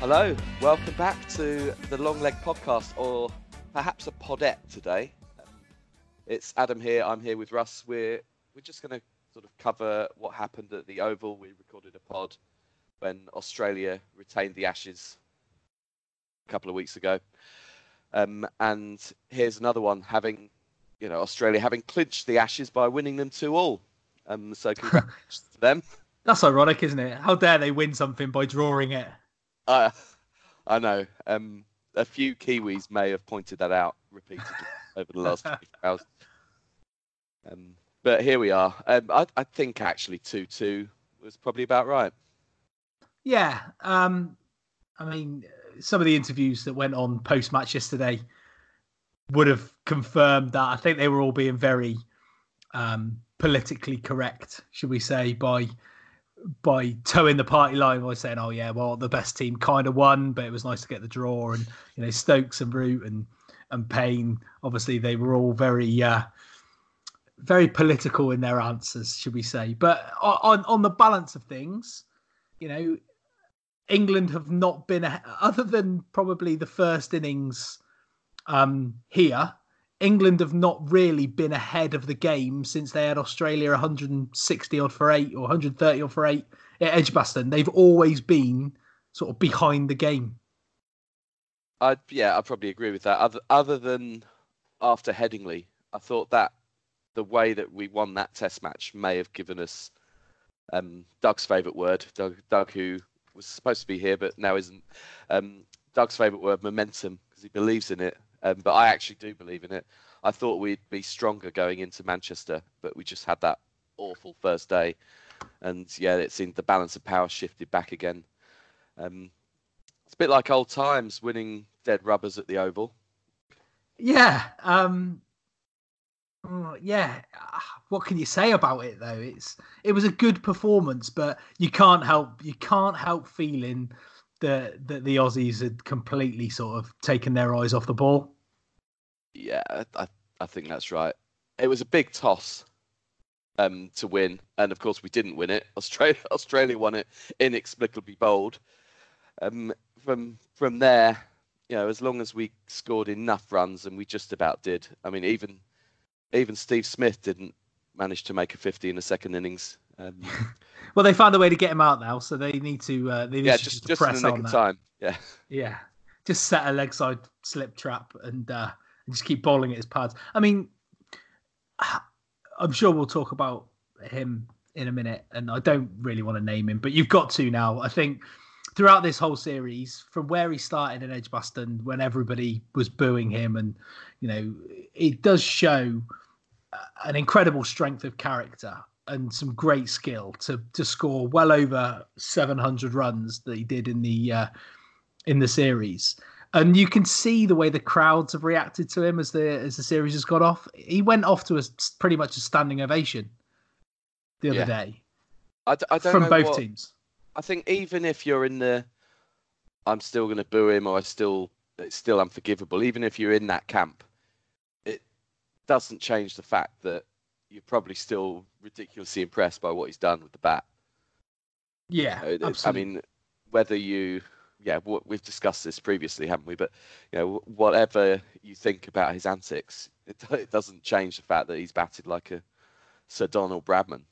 Hello, welcome back to the Long Leg Podcast, or perhaps a podette today. It's Adam here. I'm here with Russ. We're we're just going to sort of cover what happened at the Oval. We recorded a pod when Australia retained the Ashes a couple of weeks ago, um, and here's another one having, you know, Australia having clinched the Ashes by winning them two all. Um, so congratulations to them. That's ironic, isn't it? How dare they win something by drawing it? I, I know. Um, a few Kiwis may have pointed that out repeatedly over the last few hours. Um, but here we are. Um, I, I think actually 2 2 was probably about right. Yeah. Um, I mean, some of the interviews that went on post match yesterday would have confirmed that. I think they were all being very um, politically correct, should we say, by by towing the party line by saying, "Oh yeah, well the best team kind of won, but it was nice to get the draw." And you know Stokes and Root and and Paine, obviously they were all very uh, very political in their answers, should we say? But on on the balance of things, you know, England have not been other than probably the first innings um, here. England have not really been ahead of the game since they had Australia 160 odd for eight or 130 odd for eight at Edgbaston. They've always been sort of behind the game. I yeah, I probably agree with that. Other other than after Headingley, I thought that the way that we won that Test match may have given us um, Doug's favourite word. Doug, Doug, who was supposed to be here but now isn't. Um, Doug's favourite word, momentum, because he believes in it. Um, but I actually do believe in it. I thought we'd be stronger going into Manchester, but we just had that awful first day, and yeah, it seemed the balance of power shifted back again. Um, it's a bit like old times, winning dead rubbers at the Oval. Yeah, um, yeah. What can you say about it though? It's it was a good performance, but you can't help you can't help feeling that that the Aussies had completely sort of taken their eyes off the ball. Yeah, I, I think that's right. It was a big toss um, to win, and of course we didn't win it. Australia Australia won it inexplicably bold. Um, from from there, you know, as long as we scored enough runs, and we just about did. I mean, even even Steve Smith didn't manage to make a 50 in the second innings. Um, well, they found a way to get him out now, so they need to. Uh, they need yeah, to just, just, press in the on nick of time. Yeah, Yeah, just set a leg side slip trap and uh, and just keep bowling at his pads. I mean, I'm sure we'll talk about him in a minute, and I don't really want to name him, but you've got to now. I think throughout this whole series, from where he started in Edgbaston, when everybody was booing him, and you know, it does show uh, an incredible strength of character and some great skill to to score well over 700 runs that he did in the uh, in the series. And you can see the way the crowds have reacted to him as the as the series has got off. He went off to a pretty much a standing ovation the other Yeah. day I, d- I don't from both what- teams. I think even if you're in the, I'm still going to boo him, or I still, it's still unforgivable. Even if you're in that camp, it doesn't change the fact that you're probably still ridiculously impressed by what he's done with the bat. Yeah, Uh, it- I mean, whether you, yeah, we've discussed this previously, haven't we? But you know, whatever you think about his antics, it, it doesn't change the fact that he's batted like a Sir Donald Bradman.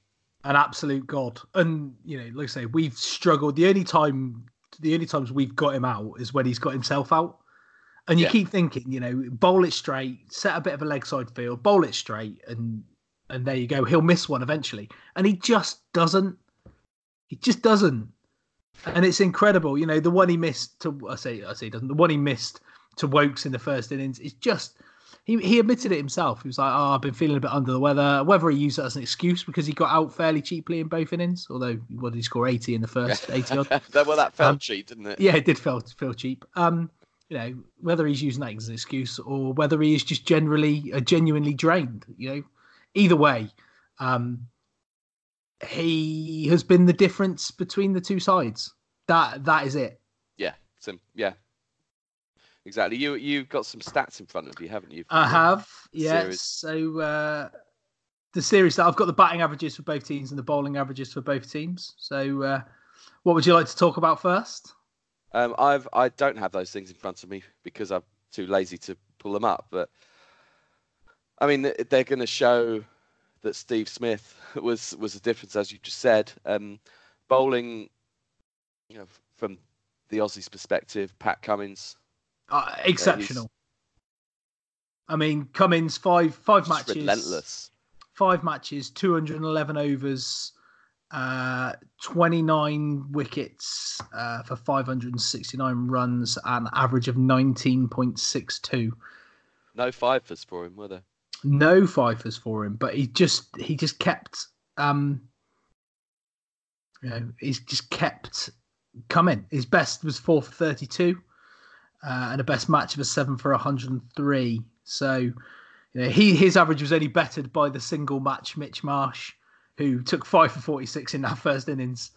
An absolute god. And you know, like I say, we've struggled. The only time, the only times we've got him out is when he's got himself out. And you Yeah. keep thinking, you know, bowl it straight, set a bit of a leg side field, bowl it straight, and and there you go. He'll miss one eventually, and he just doesn't. He just doesn't. And it's incredible, you know, the one he missed to I say I say he doesn't. The one he missed to Woakes in the first innings is just he, he admitted it himself. He was like, "Oh, I've been feeling a bit under the weather." Whether he used that as an excuse because he got out fairly cheaply in both innings, although what did he score eighty in the first eighty odd? Well, that felt Um, cheap, didn't it? Yeah, it did feel feel cheap. Um, you know, whether he's using that as an excuse or whether he is just generally uh, genuinely drained. You know, either way, um, he has been the difference between the two sides. That that is it. Yeah, sim- yeah. Exactly. You you've got some stats in front of you, haven't you? I have, yes. series. So uh, the series that I've got the batting averages for both teams and the bowling averages for both teams. So uh, what would you like to talk about first? Um, I've I don't have those things in front of me because I'm too lazy to pull them up. But I mean, they're going to show that Steve Smith was was a difference, as you just said. Um, bowling, you know, from the Aussies' perspective, Pat Cummins Uh, exceptional. I mean, Cummins five five matches, relentless. five matches, two hundred and eleven overs, uh, twenty nine wickets uh, for five hundred and sixty nine runs, an average of nineteen point six two. No fivers for him, were there? no fifers for him, but he just he just kept um you know he's just kept coming. His best was four for thirty two, uh, and a best match of a seven for hundred and three. So you know he his average was only bettered by the single match Mitch Marsh, who took five for forty six in that first innings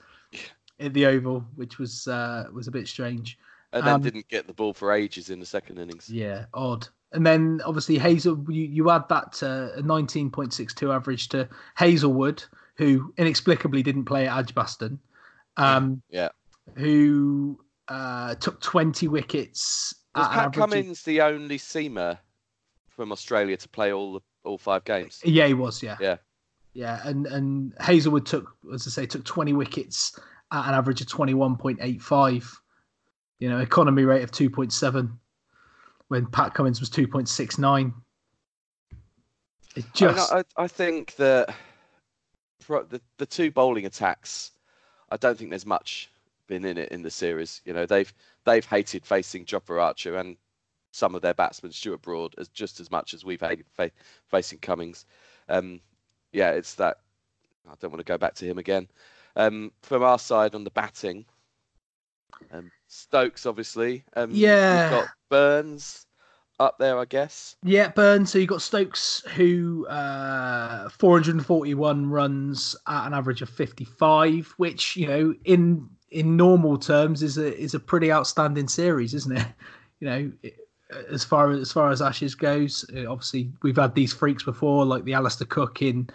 at the Oval, which was uh, was a bit strange. And then Um, didn't get the ball for ages in the second innings. Yeah, odd. And then obviously Hazel, you, you add that uh, a 19.62 average to Hazlewood, who inexplicably didn't play at Edgbaston, um, Yeah. who uh, took 20 wickets. Was at Pat of- Cummins the only seamer from Australia to play all the all five games? Yeah, he was. Yeah, Yeah. yeah. And and Hazlewood took, as I say, took 20 wickets at an average of 21.85. You know, economy rate of 2.7, when Pat Cummins was 2.69. It I, mean, just I, I think that the the two bowling attacks, I don't think there's much been in it in the series. You know, they've they've hated facing Jofra Archer and some of their batsmen, Stuart Broad, as just as much as we've hated fa- facing Cummins. Um, yeah, it's that. I don't want to go back to him again. Um, from our side on the batting, um, Stokes obviously. Um, Yeah. We've got Burns up there, I guess. Yeah, Burns. So you've got Stokes, who uh, 441 runs at an average of 55, which you know, in in normal terms, is a is a pretty outstanding series, isn't it? You know, it- as far as as far as Ashes goes, uh, obviously we've had these freaks before, like the Alastair Cook in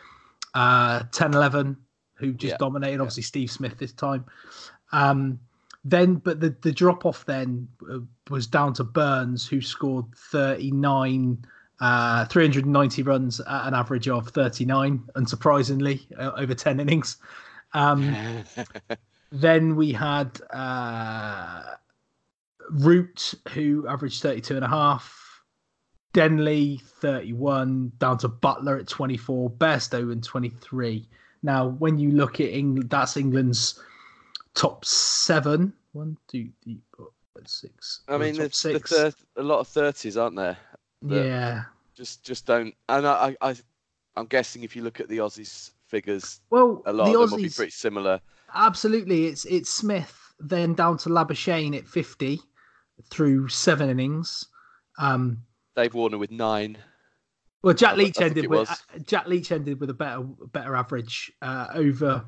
uh, 10-11, who just Yeah, dominated. yeah. Obviously Steve Smith this time. Um, then, but the, the drop off then uh, was down to Burns, who scored 39, uh, 390 runs at an average of 39, unsurprisingly, uh, over 10 innings. Um, then we had uh, Root, who averaged 32 and a half. Denley, 31, down to Buttler at 24, Bairstow in 23. Now, when you look at England, that's England's top seven. One, two, three, four, five, six. I mean, there's the thir- a lot of thirties, aren't there? that- yeah. Just just don't. And I, I, I I'm guessing if you look at the Aussies figures, Well, a lot of them will be pretty similar. Absolutely. It's it's Smith, then down to Labuschagne at 50 through seven innings. Um, Dave Warner with nine. Well, Jack Leach ended with uh, Jack Leach ended with a better better average uh, over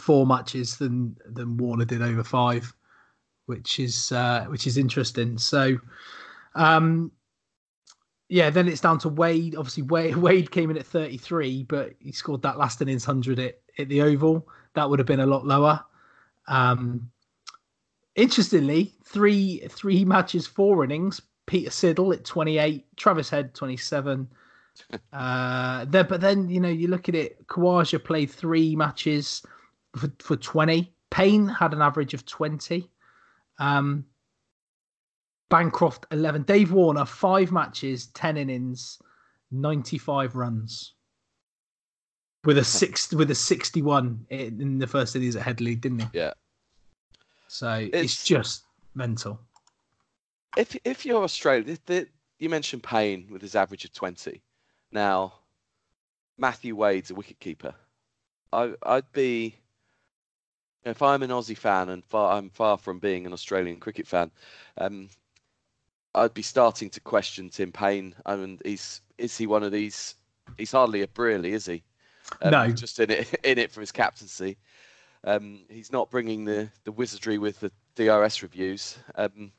four matches than than Warner did over five, which is uh, which is interesting. So, um, yeah, then it's down to Wade. Obviously, Wade, Wade came in at thirty three, but he scored that last innings hundred at, at the Oval. That would have been a lot lower. Um, interestingly, three three matches, four innings. Peter Siddle at 28, Travis Head 27. uh, there, but then you know you look at it. Khawaja played three matches for, for 20. Paine had an average of 20. Um, Bancroft 11. Dave Warner five matches, 10 innings, 95 runs. With a six, with a sixty-one in, in the first innings at Headley, didn't he? Yeah. So it's, It's- just mental. If if you're Australia, the, the, you mentioned Paine with his average of 20. Now, Matthew Wade's a wicketkeeper. I I'd be if I'm an Aussie fan and far, I'm far from being an Australian cricket fan, um, I'd be starting to question Tim Paine. I mean, he's is he one of these? He's hardly a Brearley, is he? Um, No. just in it in it for his captaincy. Um, he's not bringing the the wizardry with the DRS reviews. Um,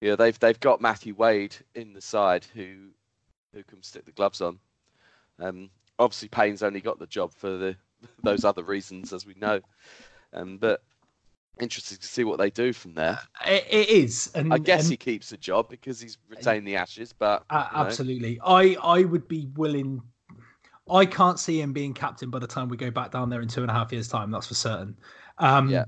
yeah, they've they've got Matthew Wade in the side who who can stick the gloves on. Um, obviously, Paine's only got the job for the those other reasons, as we know. Um, but interesting to see what they do from there. It, it is, and I guess and, he keeps the job because he's retained the Ashes. But uh, you know, absolutely, I I would be willing. I can't see him being captain by the time we go back down there in two and a half years' time. That's for certain. Um, Yeah.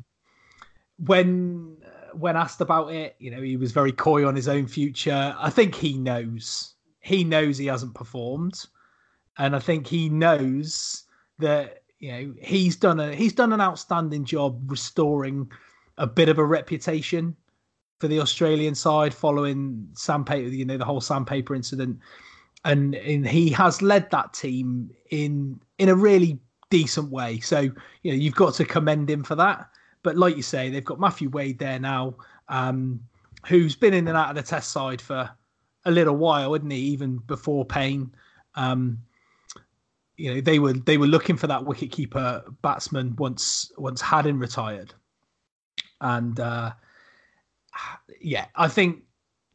When when asked about it, you know, he was very coy on his own future. I think he knows. He knows he hasn't performed, and I think he knows that you know he's done a he's done an outstanding job restoring a bit of a reputation for the Australian side following sandpaper, you know, the whole sandpaper incident, and and he has led that team in in a really decent way. So you know you've got to commend him for that. But like you say, they've got Matthew Wade there now, um, who's been in and out of the Test side for a little while, isn't he? Even before Paine. Um, you know they were they were looking for that wicketkeeper batsman once once Haddin retired, and uh, yeah, I think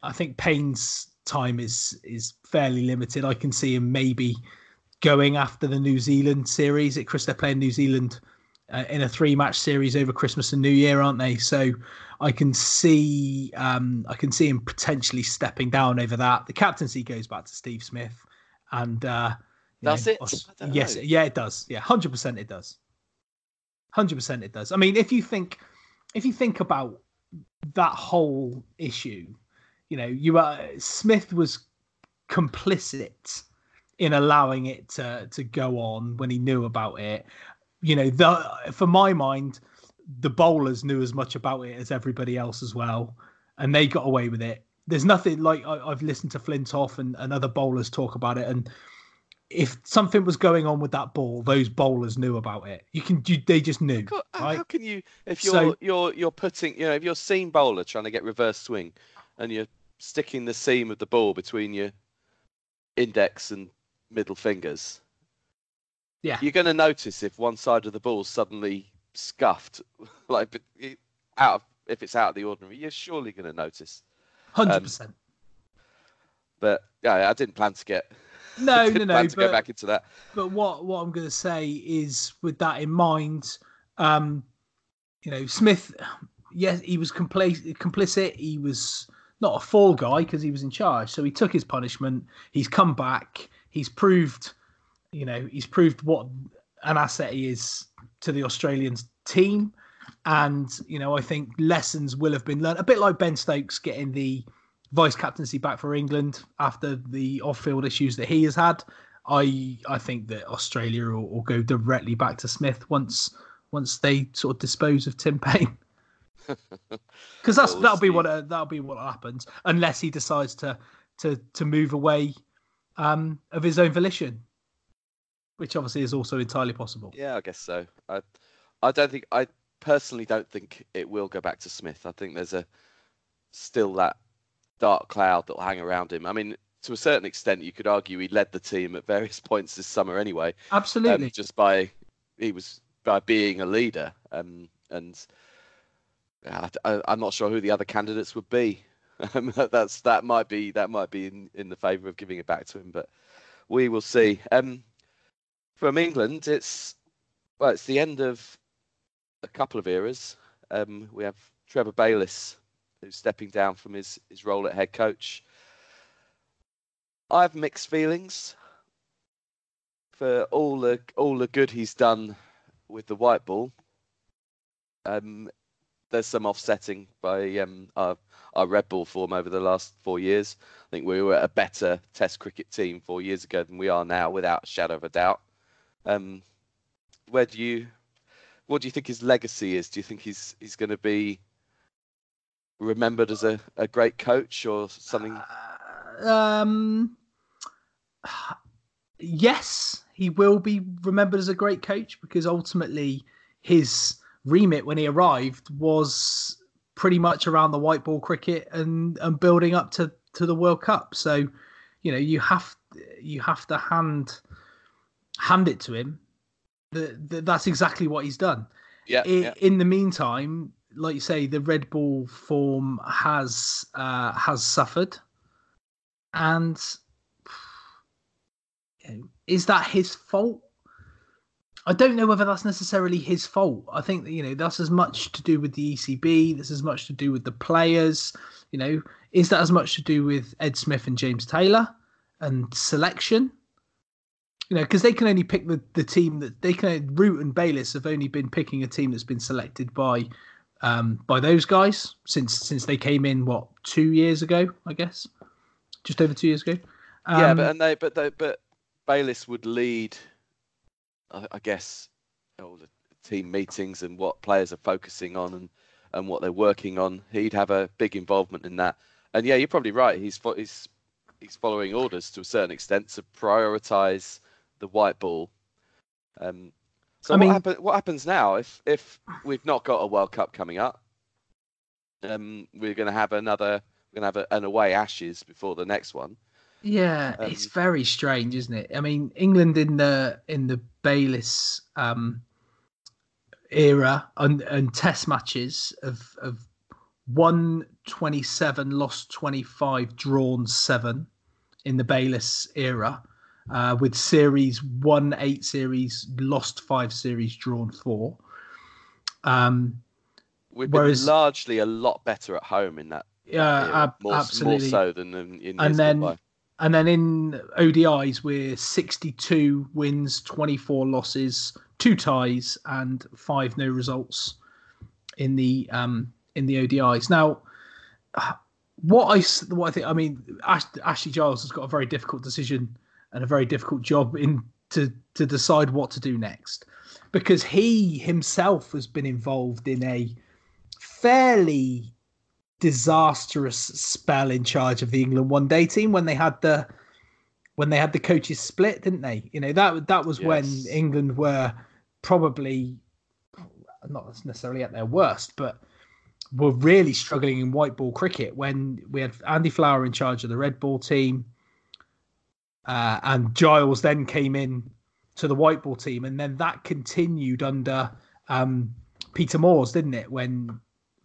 I think Paine's time is is fairly limited. I can see him maybe going after the New Zealand series. At Chris, they're playing New Zealand uh, in a three match series over Christmas and New Year, aren't they? So I can see um, I can see him potentially stepping down over that. The captaincy goes back to Steve Smith, and uh, Does know, it? Yes, know. yeah, it does. Yeah, hundred percent, it does. Hundred percent, it does. I mean, if you think, if you think about that whole issue, you know, you are Smith was complicit in allowing it to to go on when he knew about it. You know, the for my mind, the bowlers knew as much about it as everybody else as well, and they got away with it. There's nothing like I, I've listened to Flintoff and, and other bowlers talk about it, and if something was going on with that ball, those bowlers knew about it. You can, you, they just knew, How, how can you if you're So- you're you're putting you know if you're seam bowler trying to get reverse swing and you're sticking the seam of the ball between your index and middle fingers, Yeah, you're going to notice if one side of the ball's suddenly scuffed, like out of, if it's out of the ordinary. You're surely going to notice. hundred percent. But yeah, I didn't plan to get No, no, no. plan to But, go back into that. but what what I'm going to say is, with that in mind, um, you know, Smith, yes, he was compla- complicit. He was not a fall guy because he was in charge, so he took his punishment. He's come back. He's proved, you know, he's proved what an asset he is to the Australian team. And you know, I think lessons will have been learned. A bit like Ben Stokes getting the vice captaincy back for England after the off-field issues that he has had. I I think that Australia will, will go directly back to Smith once once they sort of dispose of Tim Paine. Because that's that'll be what uh, that'll be what happens unless he decides to to to move away um, of his own volition, which obviously is also entirely possible. Yeah, I guess so. I, I don't think I personally don't think it will go back to Smith. I think there's a still that dark cloud that will hang around him. I mean, to a certain extent, you could argue he led the team at various points this summer anyway, um, Absolutely. just by he was by being a leader. Um, and I, I'm not sure who the other candidates would be. Um, that's that might be that might be in, in the favour of giving it back to him, but we will see. Um, from England, it's well, it's the end of a couple of eras. Um, we have Trevor Bayliss, who's stepping down from his, his role at head coach. I have mixed feelings for all the all the good he's done with the white ball. Um, there's some offsetting by um, our, our red ball form over the last four years. I think we were a better Test cricket team four years ago than we are now, without a shadow of a doubt. Um, where do you, what do you think his legacy is? Do you think he's he's going to be remembered as a, a great coach or something? Uh, um, yes, he will be remembered as a great coach because ultimately his remit when he arrived was pretty much around the white ball cricket and and building up to to the World Cup. So, you know, you have you have to hand hand it to him. That that- that's exactly what he's done. Yeah, I- yeah. In the meantime, like you say, the Red ball form has uh, has suffered, and is that his fault? I don't know whether that's necessarily his fault. I think that, you know that's as much to do with the ECB. That's as much to do with the players. You know, is that as much to do with Ed Smith and James Taylor and selection? You know, because they can only pick the, the team that they can. Root and Bayliss have only been picking a team that's been selected by um, by those guys since since they came in what two years ago, I guess, just over two years ago. Um, yeah, but and they but they, but Bayliss would lead, I, I guess, all the team meetings and what players are focusing on and and what they're working on. He'd have a big involvement in that. And yeah, you're probably right. He's he's he's following orders to a certain extent to prioritise the white ball. Um, so I what, mean, happen, what happens now if if we've not got a World Cup coming up? Um, we're going to have another. We're going to have a, an away Ashes before the next one. Yeah, um, it's very strange, isn't it? I mean, England in the in the Bayliss um, era and, and Test matches of of won twenty seven, lost twenty five, drawn seven in the Bayliss era uh, with series one eight series, lost five series, drawn four. Um, We've whereas, been largely a lot better at home in that. Yeah, ab- more, absolutely. More so than in, in and then and then in ODIs we're 62 wins, 24 losses, two ties, and five no results in the um in the ODIs. Now, what I what I think I mean, Ash, Ashley Giles has got a very difficult decision and a very difficult job in to to decide what to do next because he himself has been involved in a fairly disastrous spell in charge of the England one day team when they had the when they had the coaches split, didn't they? You know that that was yes. when England were probably not necessarily at their worst, but were really struggling in white ball cricket when we had Andy Flower in charge of the red ball team. Uh, and Giles then came in to the white ball team, and then that continued under um, Peter Moores, didn't it? When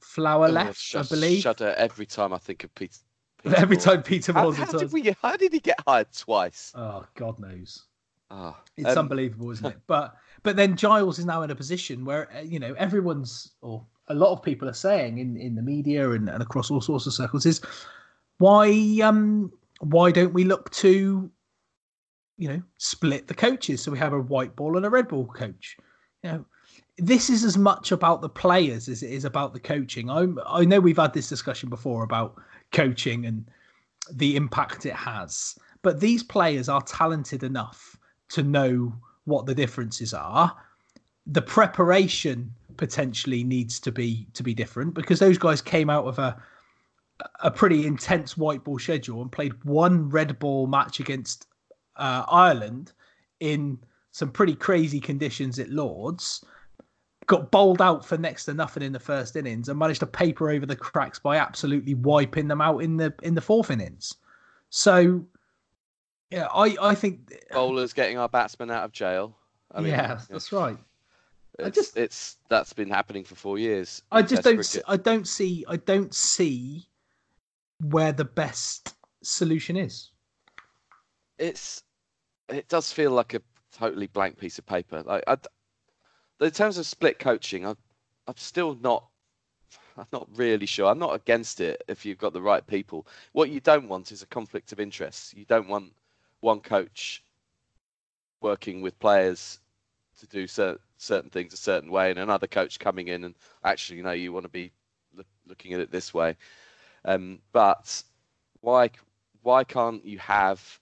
Flower oh, left, sh- I believe. Shudder every time I think of Peter. Peter every Moores. time Peter Moores. How, how did we? How did he get hired twice? Oh, God knows. Oh, it's um, unbelievable, isn't it? But but then Giles is now in a position where uh, you know everyone's or a lot of people are saying in in the media and, and across all sorts of circles is why um why don't we look to you know, split the coaches. So we have a white ball and a red ball coach. You know, this is as much about the players as it is about the coaching. I I know we've had this discussion before about coaching and the impact it has, but these players are talented enough to know what the differences are. The preparation potentially needs to be to be different because those guys came out of a a pretty intense white ball schedule and played one red ball match against uh, Ireland in some pretty crazy conditions at Lords, got bowled out for next to nothing in the first innings, and managed to paper over the cracks by absolutely wiping them out in the in the fourth innings. So, yeah, I I think bowlers getting our batsmen out of jail. I mean, yeah, that's right. It's, I just it's that's been happening for four years. I just don't see, I don't see I don't see where the best solution is. It's it does feel like a totally blank piece of paper. Like, I, in terms of split coaching, I, I'm still not. I'm not really sure. I'm not against it if you've got the right people. What you don't want is a conflict of interests. You don't want one coach working with players to do certain certain things a certain way, and another coach coming in and actually, you know, you want to be looking at it this way. Um, but why why can't you have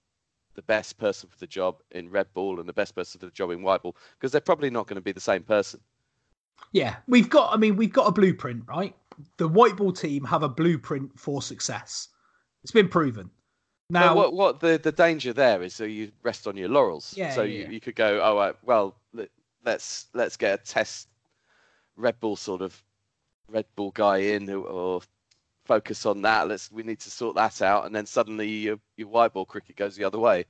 the best person for the job in red ball and the best person for the job in white ball because they're probably not going to be the same person. Yeah, we've got. I mean, we've got a blueprint, right? The white ball team have a blueprint for success. It's been proven. Now, what what the the danger there is so you rest on your laurels. Yeah. So yeah, you, you could go, oh right, well let's let's get a test Red ball sort of Red ball guy in who, or focus on that. Let's we need to sort that out, and then suddenly your your white ball cricket goes the other way.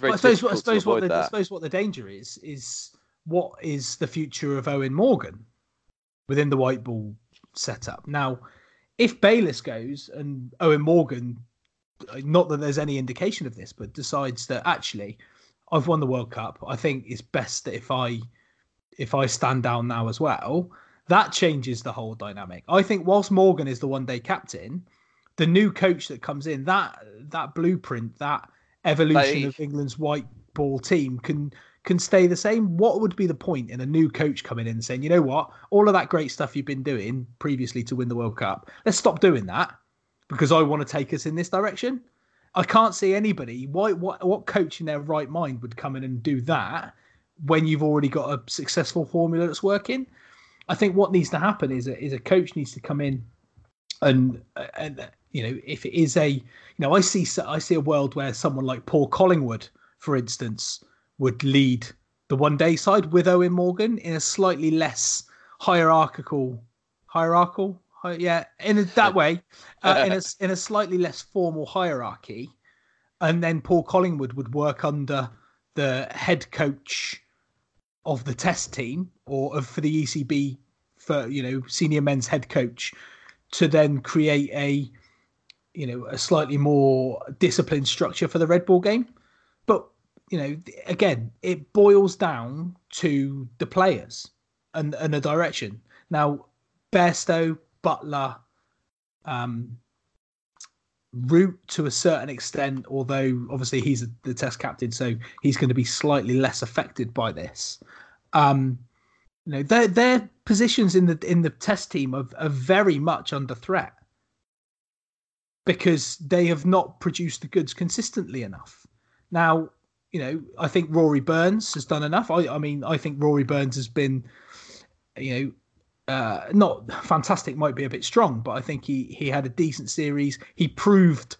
Well, I suppose, I suppose what the, I suppose what the danger is is what is the future of Eoin Morgan? within the white ball setup. Now, if Bayliss goes and Eoin Morgan, not that there's any indication of this, but decides that actually I've won the World Cup, I think it's best that if I if I stand down now as well, that changes the whole dynamic. I think whilst Morgan is the one day captain, the new coach that comes in, that that blueprint, that evolution of England's white ball team can can stay the same. What would be the point in a new coach coming in saying, you know what, all of that great stuff you've been doing previously to win the World Cup, let's stop doing that because I want to take us in this direction. I can't see anybody. Why? What? What coach in their right mind would come in and do that when you've already got a successful formula that's working? I think what needs to happen is a, is a coach needs to come in and and you know if it is a you know I see I see a world where someone like Paul Collingwood, for instance, would lead the one day side with Eoin Morgan in a slightly less hierarchical hierarchical yeah in a, that way uh, in a in a slightly less formal hierarchy. And then Paul Collingwood would work under the head coach of the test team or of, for the ECB for you know senior men's head coach to then create a you know a slightly more disciplined structure for the red ball game but you know again it boils down to the players and and the direction now Bairstow Buttler, um Root to a certain extent, although obviously he's the test captain, so he's going to be slightly less affected by this. Um, you know, their their positions in the in the test team are, are very much under threat because they have not produced the goods consistently enough. Now, you know, I think Rory Burns has done enough. I, I mean, I think Rory Burns has been, you know, uh, not fantastic. Might be a bit strong, but I think he he had a decent series. He proved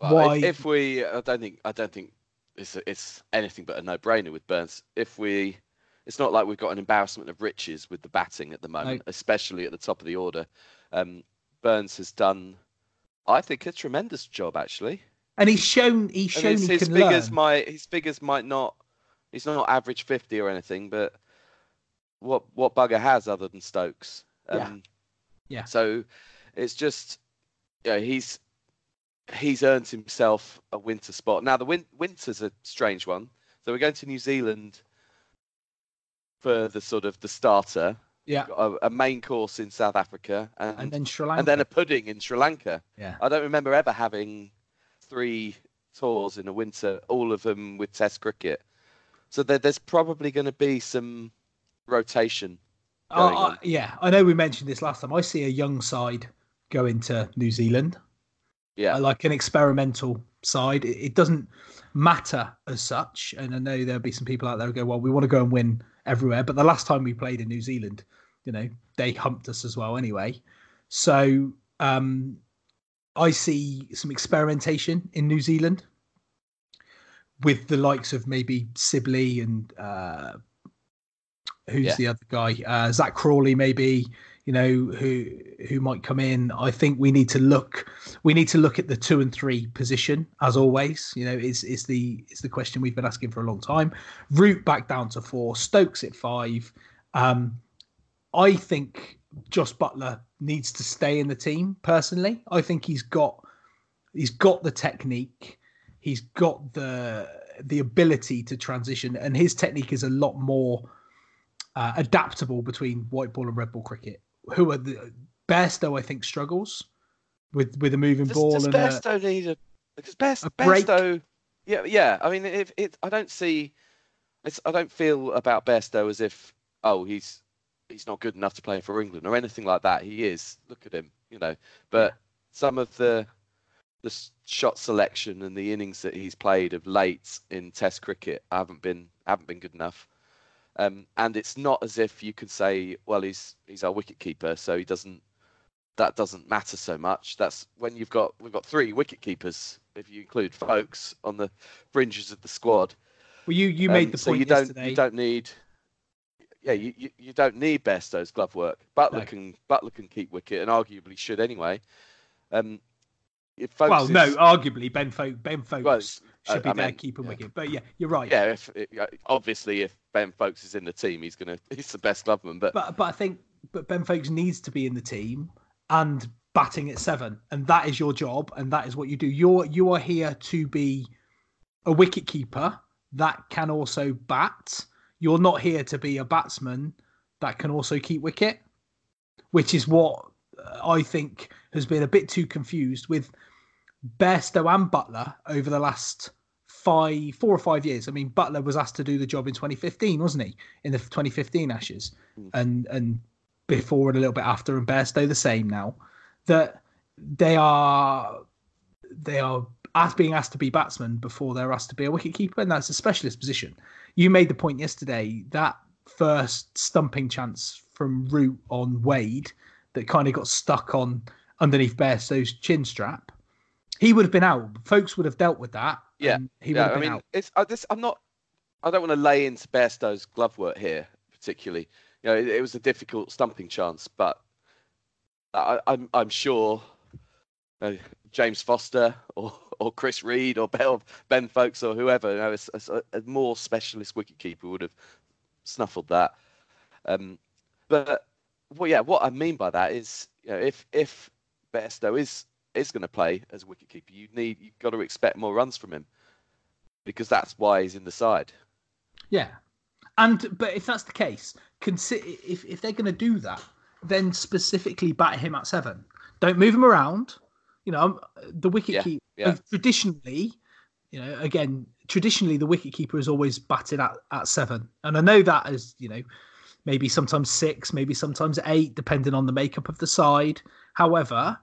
well, why. If, if we, I don't think, I don't think it's it's anything but a no brainer with Burns. If we, it's not like we've got an embarrassment of riches with the batting at the moment, no. especially at the top of the order. Um, Burns has done I think a tremendous job actually. And he's shown he's shown his, he his figures learn. might his figures might not he's not average fifty or anything, but what what bugger has other than Stokes? Um, yeah. yeah. So it's just yeah, he's he's earned himself a winter spot. Now the win- winter's a strange one. So we're going to New Zealand for the sort of the starter, yeah. A, a, main course in South Africa and, and then Sri Lanka. And then a pudding in Sri Lanka. Yeah. I don't remember ever having three tours in a winter, all of them with Test cricket. So there, there's probably going to be some rotation. Oh, yeah, I know we mentioned this last time. I see a young side going to New Zealand. Yeah, uh, like an experimental side. It, it doesn't matter as such. And I know there'll be some people out there who go, "Well, we want to go and win everywhere. But the last time we played in New Zealand, you know, they humped us as well anyway. So um, I see some experimentation in New Zealand with the likes of maybe Sibley and uh, who's yeah. the other guy? Uh, Zak Crawley, maybe you know who who might come in. I think we need to look we need to look at the two and three position as always. You know is is the is the question we've been asking for a long time. Root back down to four stokes at five. Um i think Jos Buttler needs to stay in the team personally. I think he's got he's got the technique. He's got the the ability to transition and his technique is a lot more uh, adaptable between white ball and red ball cricket who are the Bairstow, I think, struggles with with a moving does, ball. Does and Bairstow a, need a because Bairstow, Bairstow, yeah, yeah. I mean, if it, I don't see, it's I don't feel about Bairstow as if oh he's he's not good enough to play for England or anything like that. He is. Look at him, you know. But yeah. some of the the shot selection and the innings that he's played of late in Test cricket haven't been haven't been good enough. Um, and it's not as if you could say, well, he's he's our wicket keeper, so he doesn't. That doesn't matter so much. That's when you've got we've got three wicket keepers if you include folks on the fringes of the squad. Well, you you made um, the so point you don't yesterday. you don't need. Yeah, you, you, you don't need Bairstow's glove work. Buttler no. can Buttler can keep wicket and arguably should anyway. Um, well, is, no, arguably Ben Folk Ben Foakes well, should be I there mean, keeping yeah. wicket. But yeah, you're right. Yeah, if, obviously if Ben Foakes is in the team, he's gonna he's the best gloveman. But but but I think but Ben Foakes needs to be in the team and batting at seven, and that is your job, and that is what you do. You're you are here to be a wicket keeper that can also bat. You're not here to be a batsman that can also keep wicket, which is what uh, I think has been a bit too confused with Bairstow and Buttler over the last five, four or five years. I mean, Buttler was asked to do the job in 2015, wasn't he? In the 2015 Ashes, mm. and and before and a little bit after, and Bairstow the same now. That they are they are as being asked to be batsmen before they're asked to be a wicketkeeper, and that's a specialist position. You made the point yesterday that first stumping chance from Root on Wade that kind of got stuck on underneath Bairstow's chin strap. He would have been out. Foakes would have dealt with that. Yeah, he yeah. I mean, out. it's I, this. I'm not. I don't want to lay into Bairstow's glove work here, particularly. You know, it, it was a difficult stumping chance, but I, am I'm, I'm sure uh, James Foster or or Chris Read or Ben Foakes or whoever, you know, a, a, a more specialist wicketkeeper would have snuffled that. Um, but well, yeah, what I mean by that is, you know, if if Bairstow is is going to play as a wicketkeeper, you need you've got to expect more runs from him because that's why he's in the side. Yeah, and but if that's the case, consider if if they're going to do that, then specifically bat him at seven. Don't move him around. You know, um, the wicket yeah, keeper yeah. traditionally, you know, again, traditionally the wicket keeper is always batted at at seven, and I know that as you know maybe sometimes six, maybe sometimes eight, depending on the makeup of the side. However,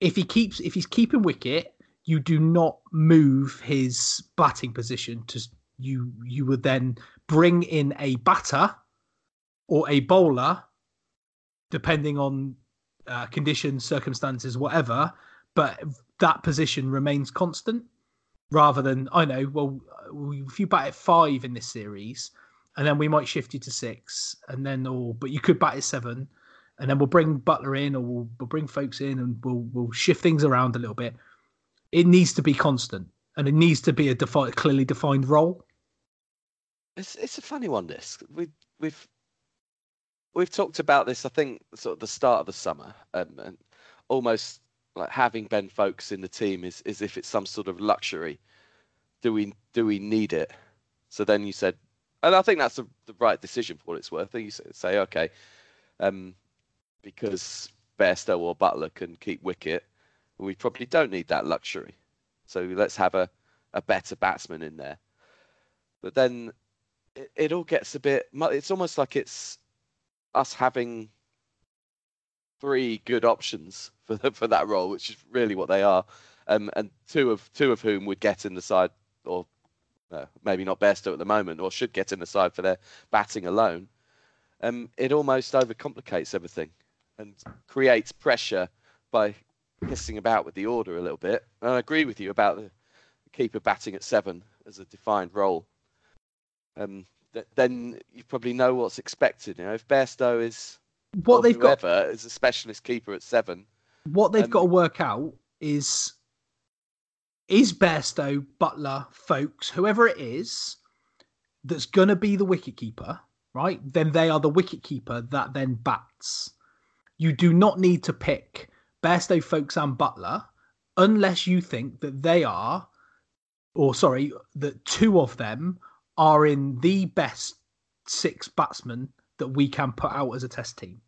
if he keeps if he's keeping wicket, you do not move his batting position to you you would then bring in a batter or a bowler depending on uh, conditions circumstances whatever but that position remains constant rather than i know well if you bat at five in this series and then we might shift you to six, and then or but you could bat at seven, and then we'll bring Buttler in, or we'll, we'll bring Foakes in, and we'll we'll shift things around a little bit. It needs to be constant, and it needs to be a defi- clearly defined role. It's it's a funny one. This we we've we've talked about this. I think sort of the start of the summer, um, and almost like having Ben Foakes in the team is is if it's some sort of luxury. Do we do we need it? So then you said and I think that's the, the right decision for what it's worth. You say, okay, um, because Bairstow or Buttler can keep wicket, we probably don't need that luxury. So let's have a, a better batsman in there. But then it, it all gets a bit. It's almost like it's us having three good options for for that role, which is really what they are, um, and two of two of whom would get in the side or uh, maybe not Bairstow at the moment, or should get in the side for their batting alone, um, it almost overcomplicates everything and creates pressure by pissing about with the order a little bit. And I agree with you about the keeper batting at seven as a defined role. Um, th- then you probably know what's expected. You know, if Bairstow is what they've got is a specialist keeper at seven, what they've um, got to work out is is Bairstow, Buttler, Foakes, whoever it is that's going to be the wicketkeeper, right? Then they are the wicketkeeper that then bats. You do not need to pick Bairstow, Foakes, and Buttler unless you think that they are, or sorry, that two of them are in the best six batsmen that we can put out as a test team.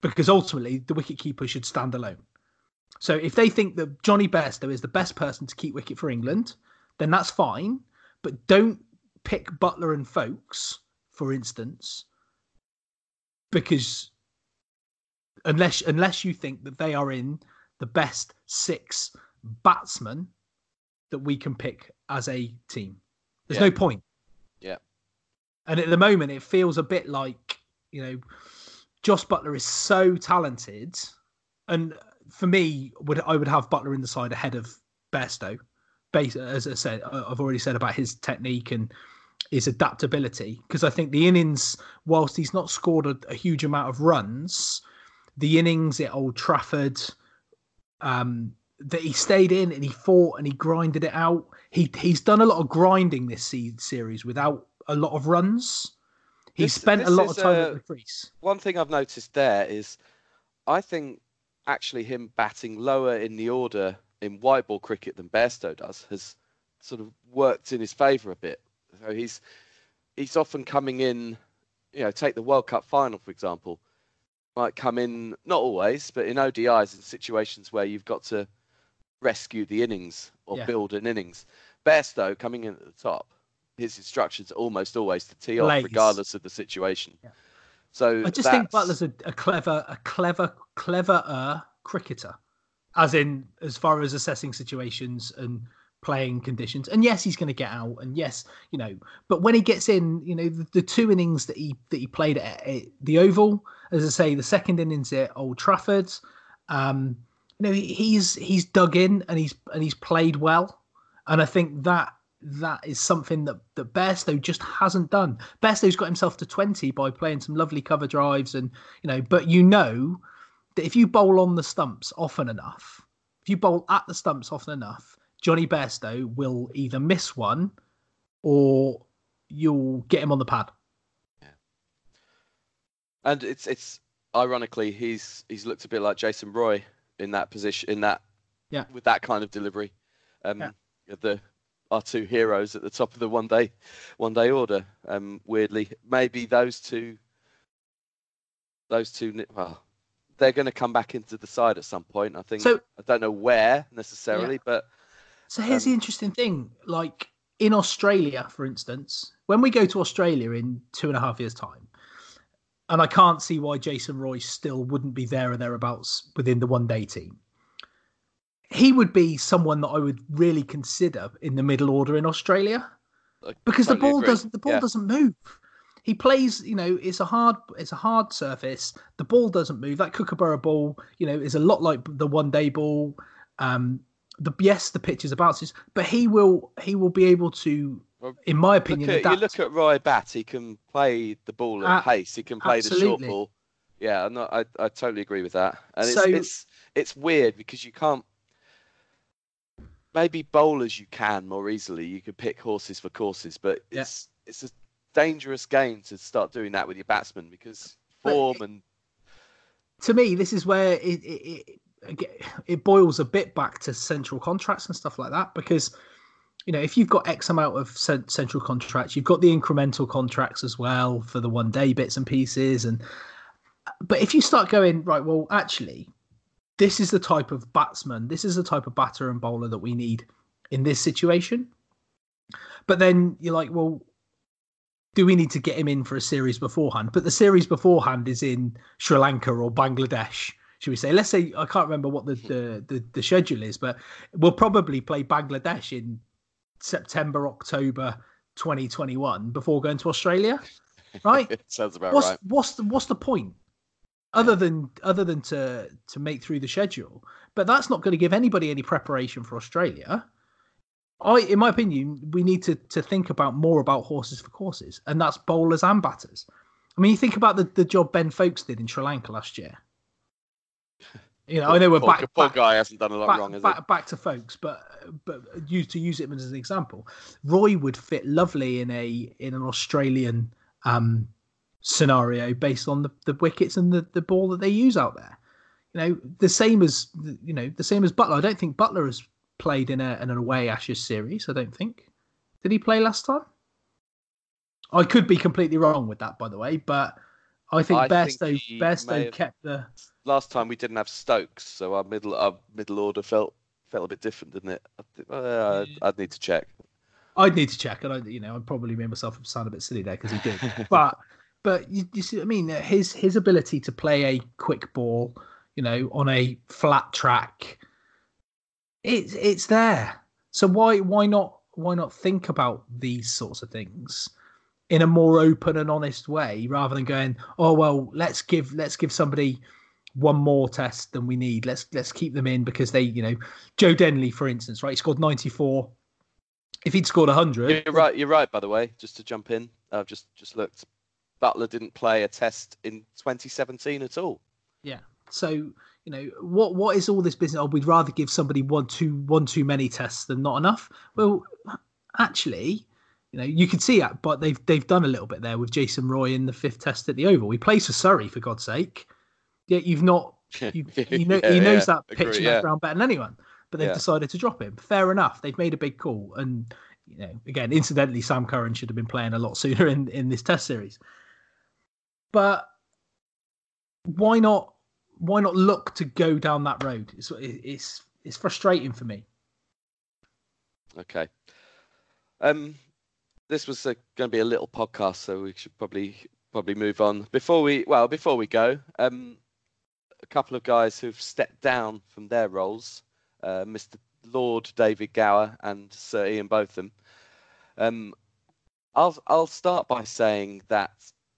Because ultimately, the wicketkeeper should stand alone. So if they think that Jonny Bairstow is the best person to keep wicket for England, then that's fine. But don't pick Buttler and Foakes, for instance, because unless unless you think that they are in the best six batsmen that we can pick as a team. There's yeah. no point. Yeah. And at the moment, it feels a bit like you know, Jos Buttler is so talented, and for me, would I would have Buttler in the side ahead of Bairstow. Base, as I said, I've already said about his technique and his adaptability because I think the innings, whilst he's not scored a, a, huge amount of runs, the innings at Old Trafford, um, that he stayed in and he fought and he grinded it out. He he's done a lot of grinding this series without a lot of runs. He This- spent a lot of time uh, at the crease. One thing I've noticed there is, I think actually him batting lower in the order in white ball cricket than Bairstow does has sort of worked in his favour a bit. So he's he's often coming in, you know, take the World Cup final for example, might come in not always, but in ODIs in situations where you've got to rescue the innings or Yeah. build an innings. Bairstow coming in at the top, his instructions are almost always to tee off regardless of the situation. Yeah. So I just think that's- Buttler's a, a clever, a clever, cleverer cricketer, as in as far as assessing situations and playing conditions. And yes, he's going to get out, and yes, you know, but when he gets in, you know, the, the two innings that he that he played at, at the Oval, as I say, the second innings at Old Trafford, um, you know, he's he's dug in and he's and he's played well, and I think that that is something that that Bairstow just hasn't done. Bairstow's got himself to 20 by playing some lovely cover drives and you know, but you know that if you bowl on the stumps often enough, if you bowl at the stumps often enough, Jonny Bairstow will either miss one or you'll get him on the pad. And it's it's ironically he's he's looked a bit like Jason Roy in that position in that Yeah. with that kind of delivery. Um, Yeah. the our two heroes at the top of the one day one day order. Um, weirdly, maybe those two those two well they're going to come back into the side at some point. I think. So- I don't know where necessarily, but So here's Um, the interesting thing: like in Australia, for instance, when we go to Australia in two and a half years' time, and I can't see why Jason Roy's still wouldn't be there or thereabouts within the one day team. He would be someone that I would really consider in the middle order in Australia because the ball agree. doesn't the ball Yeah. doesn't move. He plays, you know, it's a hard it's a hard surface. The ball doesn't move. That Kookaburra ball, you know, is a lot like the one day ball. Um the yes, the pitch is a bounces, but he will he will be able to, Well, in my Look opinion, at, you look at Roy Bat. He can play the ball at A- pace. He can play the short ball. Yeah, I'm not, I I totally agree with that. And it's So- it's it's weird because you can't. Maybe bowlers you can more easily. You could pick horses for courses, but Yeah. it's it's a dangerous game to start doing that with your batsman because form and to me, this is where it it, it it boils a bit back to central contracts and stuff like that because you know if you've got X amount of central contracts, you've got the incremental contracts as well for the one day bits and pieces, and but if you start going right, well, actually, this is the type of batsman, this is the type of batter and bowler that we need in this situation. But then you're like, well, do we need to get him in for a series beforehand? But the series beforehand is in Sri Lanka or Bangladesh, should we say? Let's say I can't remember what the the, the, the schedule is, but we'll probably play Bangladesh in September, October 2021 before going to Australia, right? it sounds about what's right. what's the what's the point other than other than to to make through the schedule but that's not going to give anybody any preparation for australia i in my opinion we need to to think about more about horses for courses and that's bowlers and batters i mean you think about the, the job Ben Foakes did in sri lanka last year you know i know we're poor, back, poor back guy hasn't done a lot back, wrong, back, back to Foakes, but but use to use it as an example. Roy would fit lovely in a in an Australian um, scenario based on the, the wickets and the, the ball that they use out there. You know, the same as you know the same as Buttler. I don't think Buttler has played in a in an away Ashes series. I don't think. Did he play last time? I could be completely wrong with that, by the way, but I think I Bairstow kept the? Last time we didn't have Stokes, so our middle our middle order felt felt a bit different, didn't it? I thi- Uh, Yeah. I'd need to check. I'd need to check, and I, you know, I'd probably made myself sound a bit silly there because he did. but but you, you see what I mean? His his ability to play a quick ball, you know, on a flat track, it's it's there. So why why not why not think about these sorts of things in a more open and honest way rather than going, oh well, let's give let's give somebody one more test than we need. Let's let's keep them in because they, you know, Joe Denley, for instance, right? He scored ninety four. If he'd scored hundred, You're right. You're right. By the way, just to jump in, I've just just looked. Buttler didn't play a test in 2017 at all. Yeah. So you know what? What is all this business? Oh, we'd rather give somebody one too one too many tests than not enough. Well, actually, You know, you could see that, but they've they've done a little bit there with Jason Roy in the fifth test at the Oval. He plays for Surrey, for God's sake. Yet you've not, you, you know, Yeah, he knows yeah, that pitch agree, yeah. better than anyone. But they've Yeah. decided to drop him. Fair enough. They've made a big call, and you know, again, incidentally, Sam Curran should have been playing a lot sooner in in this Test series. But why not? Why not look to go down that road? It's it's it's frustrating for me. Okay. Um, this was going to be a little podcast, so we should probably probably move on. Before we well, before we go, um, couple of guys who've stepped down from their roles, uh, Mr. Lord David Gower and Sir Ian Botham. Um, I'll I'll start by saying that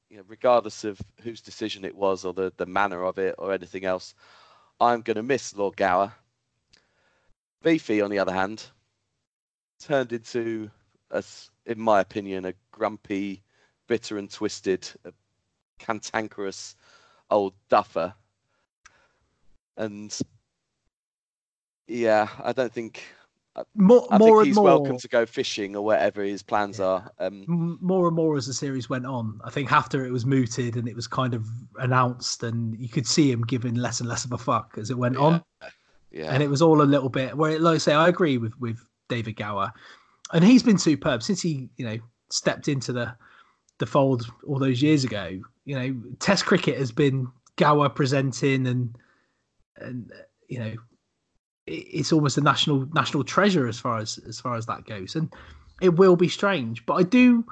you know, regardless of whose decision it was or the, the manner of it or anything else, I'm going to miss Lord Gower. Beefy, on the other hand, turned into, a in my opinion, a grumpy, bitter and twisted, cantankerous old duffer. And yeah, I don't think More I more think he's more. welcome to go fishing or whatever his plans Yeah. are. Um, more and more as the series went on. I think after it was mooted and it was kind of announced, and you could see him giving less and less of a fuck as it went on. yeah, And it was all a little bit where, like I say, I agree with with David Gower, and he's been superb since he, you know, stepped into the the fold all those years ago. You know, Test cricket has been Gower presenting, and and uh, you know, it's almost a national national treasure as far as as far as that goes. And it will be strange, but I do.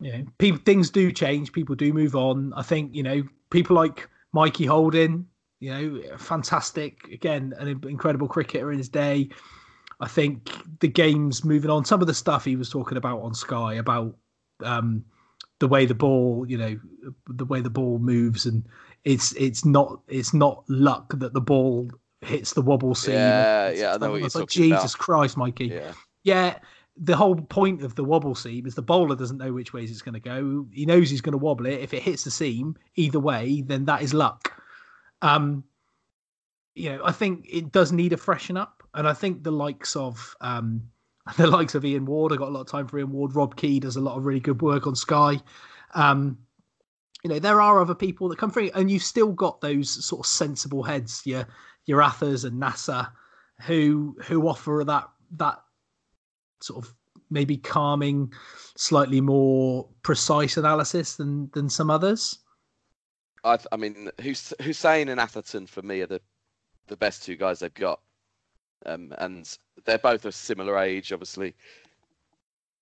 You know, people things do change. People do move on. I think you know people like Mikey Holding. You know, fantastic again, an incredible cricketer in his day. I think the game's moving on. Some of the stuff he was talking about on Sky about um, the way the ball, you know, the way the ball moves, and it's it's not it's not luck that the ball hits the wobble seam. Yeah, yeah, I know what you're like, talking about. Jesus Christ, Mikey yeah, yeah, the whole point of the wobble seam is the bowler doesn't know which ways it's going to go. He knows he's going to wobble it. If it hits the seam either way, then that is luck. Um, you know, I think it does need a freshen up, and I think the likes of um, the likes of Ian Ward, I got a lot of time for Ian Ward. Rob Key does a lot of really good work on Sky. Um, you know, there are other people that come through, and you've still got those sort of sensible heads, your your Athers and Nasser, who who offer that that sort of maybe calming, slightly more precise analysis than than some others. I, I mean, Hus- Hussain and Atherton for me are the the best two guys they've got, um, and they're both a similar age, obviously.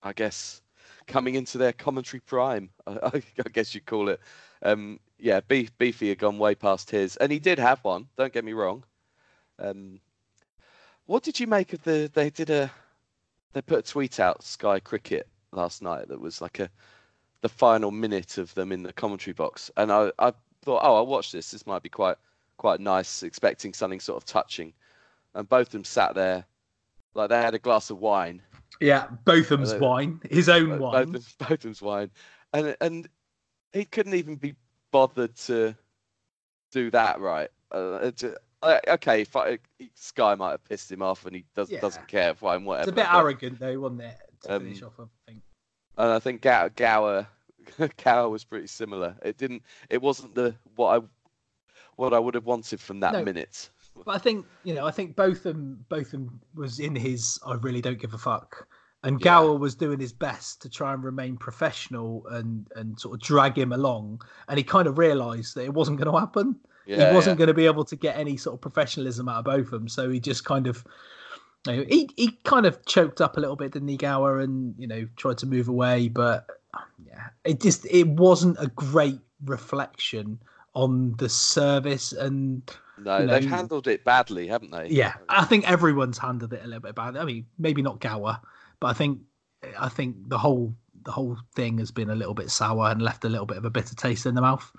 I guess coming into their commentary prime, I, I, guess you'd call it. Um, yeah, Beef, Beefy had gone way past his, and he did have one. Don't get me wrong. Um, what did you make of the? They did a, they put a tweet out Sky Cricket last night that was like a, the final minute of them in the commentary box, and I, I thought, oh, I'll watch this. This might be quite quite nice, expecting something sort of touching. And both of them sat there, like they had a glass of wine, Yeah, Botham's Uh, wine, his own wine. both of them, both of them's wine, and and he couldn't even be bothered to do that right. Uh, it's, uh, okay, if I, Sky might have pissed him off, and he does, Yeah. doesn't care, fine, whatever. It's a bit but- arrogant though, wasn't it? To Um, finish off, I think. and I think Gower, Gower, Gower was pretty similar. It didn't. It wasn't the what I what I would have wanted from that No. minute. But I think you know, I think Botham Botham was in his I really don't give a fuck. And Yeah. Gower was doing his best to try and remain professional and and sort of drag him along. And he kind of realised that it wasn't going to happen. Yeah, he wasn't yeah. going to be able to get any sort of professionalism out of Botham. So he just kind of, you know, he he kind of choked up a little bit, didn't he, Gower, and you know tried to move away. But um, yeah, it just it wasn't a great reflection on the service and No, you they've handled it badly, haven't they? yeah, I think everyone's handled it a little bit bad. I mean, maybe not Gower, but I think I think the whole the whole thing has been a little bit sour and left a little bit of a bitter taste in the mouth.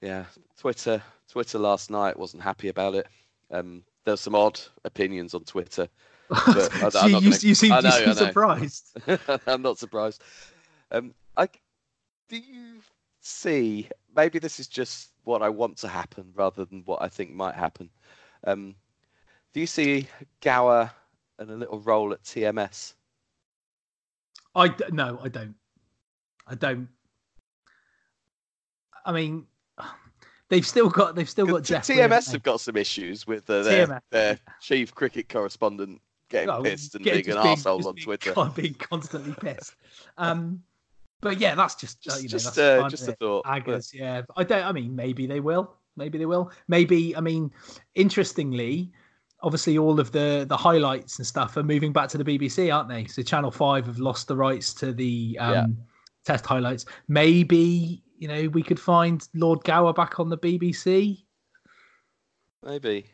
Yeah, Twitter. Twitter last night wasn't happy about it. Um, there's some odd opinions on Twitter. But I- So you, gonna- you seem, know, you seem surprised. I'm not surprised. Um, I do you see? Maybe this is just what I want to happen rather than what I think might happen. Um, do you see Gower and a little role at TMS I d- no, I don't. I don't. I mean, they've still got they've still got Geoff. TMS have got some issues with uh, their, their chief cricket correspondent getting oh, pissed and being an arsehole on Twitter. being constantly pissed. Um, but yeah, that's just, just uh, you know, just, uh, just a thought. Aggers, but... yeah. I don't. I mean, maybe they will. Maybe they will. Maybe. I mean, interestingly, obviously all of the the highlights and stuff are moving back to the BBC, aren't they? So Channel Five have lost the rights to the um, yeah. test highlights. Maybe you know we could find Lord Gower back on the BBC. Maybe.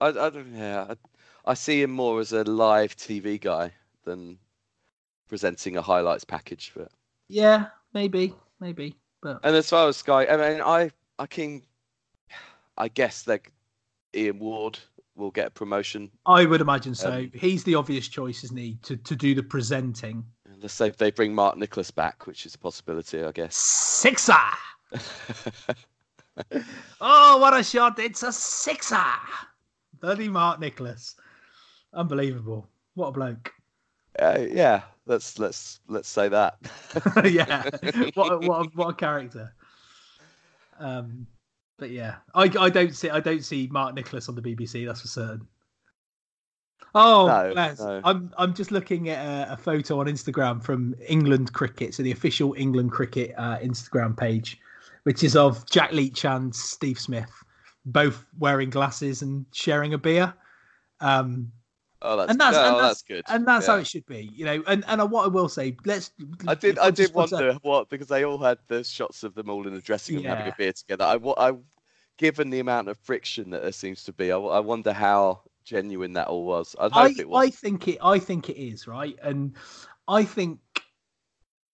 I, I don't. Yeah. I, I see him more as a live TV guy than presenting a highlights package. But yeah, maybe, maybe. But and as far as Sky, I mean, I I can, I guess that Ian Ward will get a promotion. I would imagine so. Um, He's the obvious choice, isn't he, to to do the presenting? Let's say they bring Mark Nicholas back, which is a possibility, I guess. Sixer. oh, what a shot! It's a sixer. Bloody Mark Nicholas, unbelievable! What a bloke. Uh, yeah, let's let's let's say that. yeah, what a, what a, what a character. Um, but yeah, I I don't see I don't see Mark Nicholas on the BBC. That's for certain. Oh, no, no. I'm I'm just looking at a, a, photo on Instagram from England Cricket, so the official England Cricket uh, Instagram page, which is of Jack Leach and Steve Smith, both wearing glasses and sharing a beer. Um, Oh, that's, and that's, no, and that's, that's, good. And that's yeah. how it should be, you know. And and what I will say, let's. I did I did wonder what because they all had the shots of them all in the dressing room yeah. having a beer together. I, I, given the amount of friction that there seems to be, I, I wonder how genuine that all was. I'd hope I, it was. I think it. I think it is right, and I think,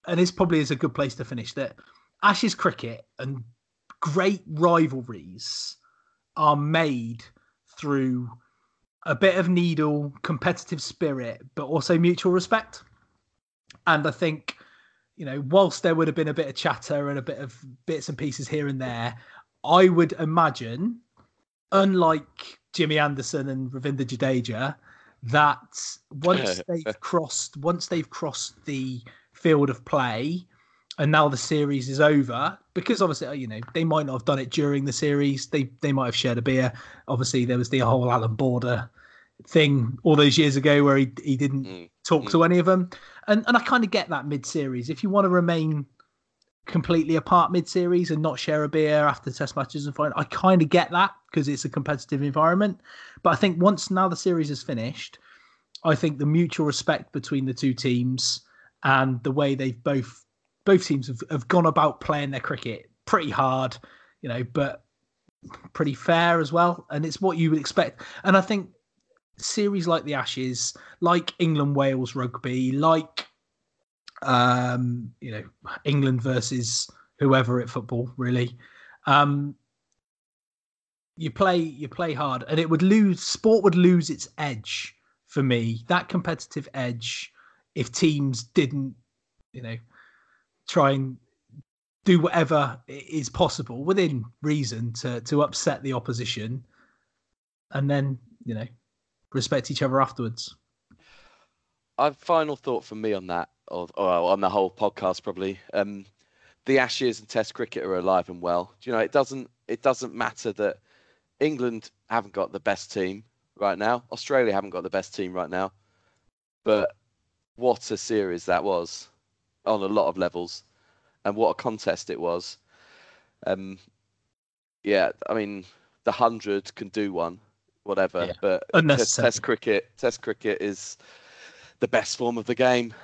and this probably is a good place to finish that. Ashes cricket and great rivalries are made through a bit of needle, competitive spirit, but also mutual respect. And I think, you know, whilst there would have been a bit of chatter and a bit of bits and pieces here and there, I would imagine, unlike Jimmy Anderson and Ravindra Jadeja, that once they've crossed, once they've crossed the field of play, and now the series is over because obviously you know they might not have done it during the series. They they might have shared a beer. Obviously there was the whole Allan Border thing all those years ago where he he didn't mm. talk mm. to any of them. And and i kind of get that mid-series. If you want to remain completely apart mid-series and not share a beer after test matches and fine i kind of get that because it's a competitive environment. But i think once now the series is finished i think the mutual respect between the two teams and the way they've both both teams have, have gone about playing their cricket pretty hard, you know, but pretty fair as well. And it's what you would expect. And I think series like the Ashes, like England Wales rugby, like um, you know, England versus whoever at football, really. Um, you play you play hard and it would lose sport would lose its edge for me that competitive edge if teams didn't you know try and do whatever is possible within reason to to upset the opposition, and then you know respect each other afterwards. A final thought from me on that, or, or on the whole podcast, probably. Um, the Ashes and Test cricket are alive and well. Do you know it doesn't it doesn't matter that England haven't got the best team right now. Australia haven't got the best team right now. But what a series that was on a lot of levels, and what a contest it was. Um, yeah, I mean, the hundred can do one, whatever, yeah. but test, test cricket, Test cricket is the best form of the game.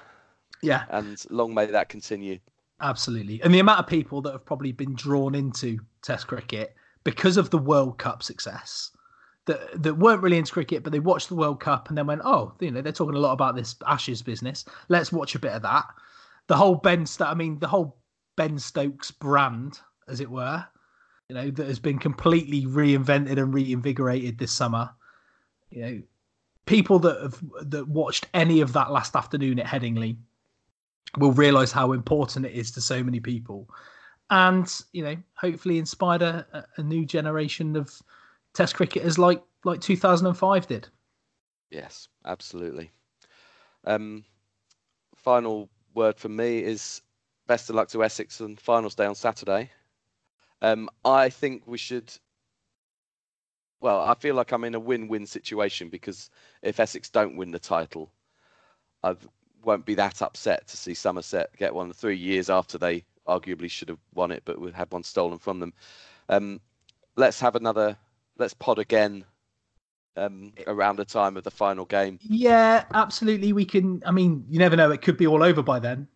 Yeah, and long may that continue. Absolutely, and the amount of people that have probably been drawn into Test cricket because of the World Cup success that that weren't really into cricket, but they watched the World Cup and then went, oh, you know, they're talking a lot about this Ashes business. Let's watch a bit of that the whole Ben Stokes, I mean, the whole Ben Stokes brand, as it were, you know, that has been completely reinvented and reinvigorated this summer. You know, people that have that watched any of that last afternoon at Headingley will realise how important it is to so many people, and you know, hopefully inspired a, a new generation of Test cricketers like like 2005 did. Yes, absolutely. Um, final word from me is best of luck to Essex and finals day on Saturday. Um, I think we should. Well, I feel like I'm in a win-win situation because if Essex don't win the title, I won't be that upset to see Somerset get one three years after they arguably should have won it, but we had one stolen from them. Um, let's have another. Let's pod again um, around the time of the final game. Yeah, absolutely. We can. I mean, you never know; it could be all over by then.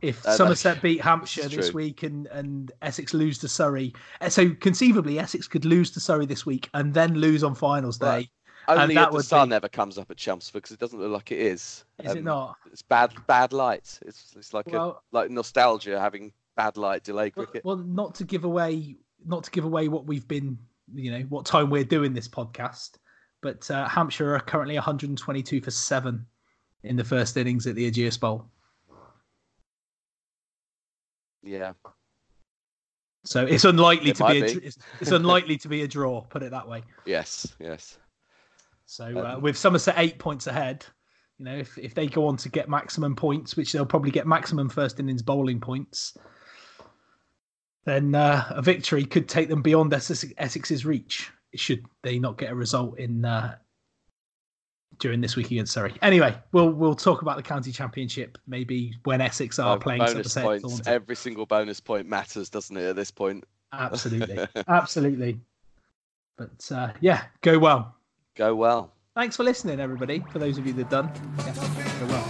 If Uh, Somerset beat Hampshire this week and and Essex lose to Surrey, Uh, so conceivably Essex could lose to Surrey this week and then lose on finals day. Right. Only that if the sun be- ever comes up at Chelmsford because it doesn't look like it is. Is it Um, not? It's bad, bad light. It's it's like a like nostalgia having bad light delay well, cricket. well, not to give away, not to give away what we've been, you know, what time we're doing this podcast, but uh, Hampshire are currently 122 for seven in the first innings at the Ageas Bowl. Yeah, So it's unlikely It to be, a, be. it's, it's unlikely to be a draw. Put it that way. yes, yes. So uh, Um, with Somerset eight points ahead, you know, if, if they go on to get maximum points, which they'll probably get maximum first innings bowling points, then uh, a victory could take them beyond Essex, Essex's reach. Should they not get a result in uh, during this week against Surrey? Anyway, we'll we'll talk about the county championship maybe when Essex are playing bonus points. Every single bonus point matters, doesn't it? At this point, Absolutely, absolutely. But uh, yeah, go well. go well. Thanks for listening, everybody. For those of you that done, yeah, go well.